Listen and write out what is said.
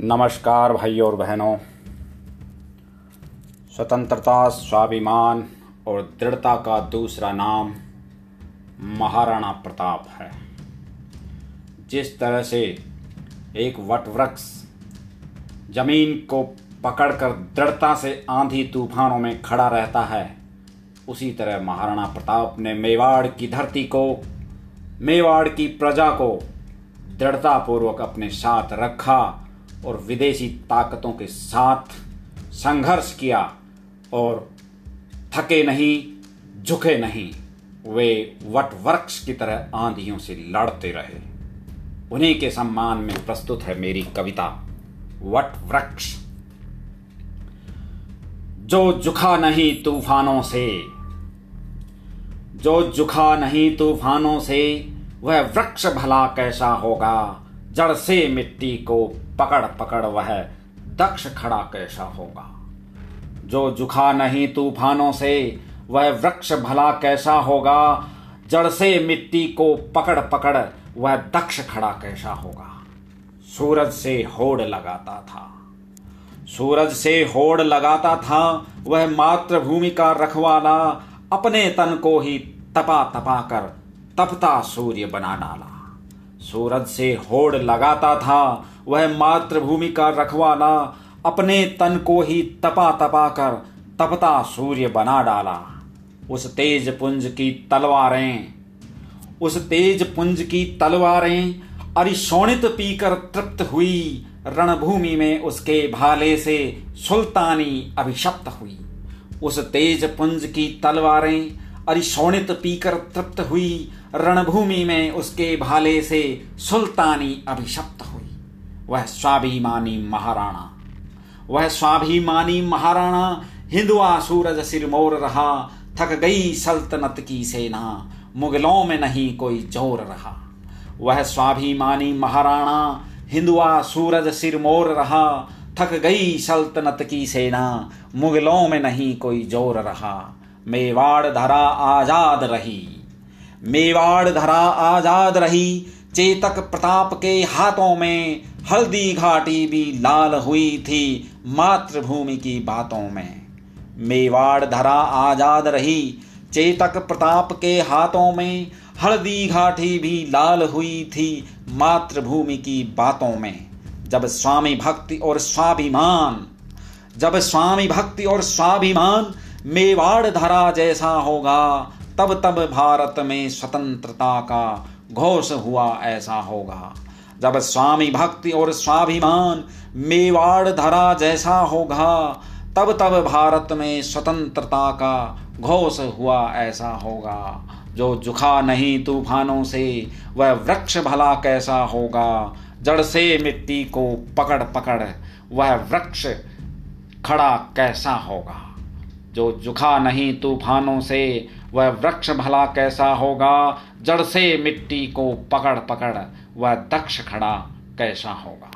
नमस्कार भाइयों और बहनों। स्वतंत्रता, स्वाभिमान और दृढ़ता का दूसरा नाम महाराणा प्रताप है। जिस तरह से एक वटवृक्ष ज़मीन को पकड़कर दृढ़ता से आंधी तूफानों में खड़ा रहता है, उसी तरह महाराणा प्रताप ने मेवाड़ की धरती को, मेवाड़ की प्रजा को दृढ़तापूर्वक अपने साथ रखा और विदेशी ताकतों के साथ संघर्ष किया और थके नहीं, झुके नहीं, वे वट वृक्ष की तरह आंधियों से लड़ते रहे। उन्हीं के सम्मान में प्रस्तुत है मेरी कविता वट वृक्ष जो झुका नहीं तूफानों से, जो झुका नहीं तूफानों से, वह वृक्ष भला कैसा होगा? जड़ से मिट्टी को पकड़ पकड़ वह दक्ष खड़ा कैसा होगा? जो जुखा नहीं तूफानों से, वह वृक्ष भला कैसा होगा? जड़ से मिट्टी को पकड़ पकड़ वह दक्ष खड़ा कैसा होगा? सूरज से होड़ लगाता था। सूरज से होड़ लगाता था, वह मातृभूमि का रखवाला अपने तन को ही तपा तपा कर तपता सूर्य बना डाला। सूरज से होड़ लगाता था। वह मातृभूमि का रखवाला अपने तन को ही तपा तपा कर तपता सूर्य बना डाला। उस तेज पुंज की तलवारें, उस तेज पुंज की तलवारें अरिशोणित पीकर तृप्त हुई। रणभूमि में उसके भाले से सुल्तानी अभिशप्त हुई। उस तेज पुंज की तलवारें अरिशोणित पीकर तृप्त हुई। रणभूमि में उसके भाले से सुल्तानी अभिशप्त हुई। वह स्वाभिमानी महाराणा। वह स्वाभिमानी महाराणा, हिंदुआ सूरज सिरमोर रहा, थक गई सल्तनत की सेना, मुगलों में नहीं कोई ज़ोर रहा। वह स्वाभिमानी महाराणा, हिंदुआ सूरज सिरमोर रहा, थक गई सल्तनत की सेना, मुगलों में नहीं कोई ज़ोर रहा। मेवाड़ धरा आज़ाद रही। मेवाड़ धरा आज़ाद रही, चेतक प्रताप के हाथों में हल्दी घाटी भी लाल हुई थी मातृभूमि की बातों में। मेवाड़ धरा आज़ाद रही, चेतक प्रताप के हाथों में हल्दी घाटी भी लाल हुई थी मातृभूमि की बातों में। जब स्वामी भक्ति और स्वाभिमान, जब स्वामी भक्ति और स्वाभिमान मेवाड़ धरा जैसा होगा, तब तब भारत में स्वतंत्रता का घोष हुआ ऐसा होगा। जब स्वामी भक्ति और स्वाभिमान मेवाड़ धरा जैसा होगा, तब तब भारत में स्वतंत्रता का घोष हुआ ऐसा होगा। जो जुखा नहीं तूफानों से, वह वृक्ष भला कैसा होगा? जड़ से मिट्टी को पकड़ पकड़, वह वृक्ष खड़ा कैसा होगा? जो जुखा नहीं तूफानों से, वह वृक्ष भला कैसा होगा? जड़ से मिट्टी को पकड़ पकड़ वह दक्ष खड़ा कैसा होगा?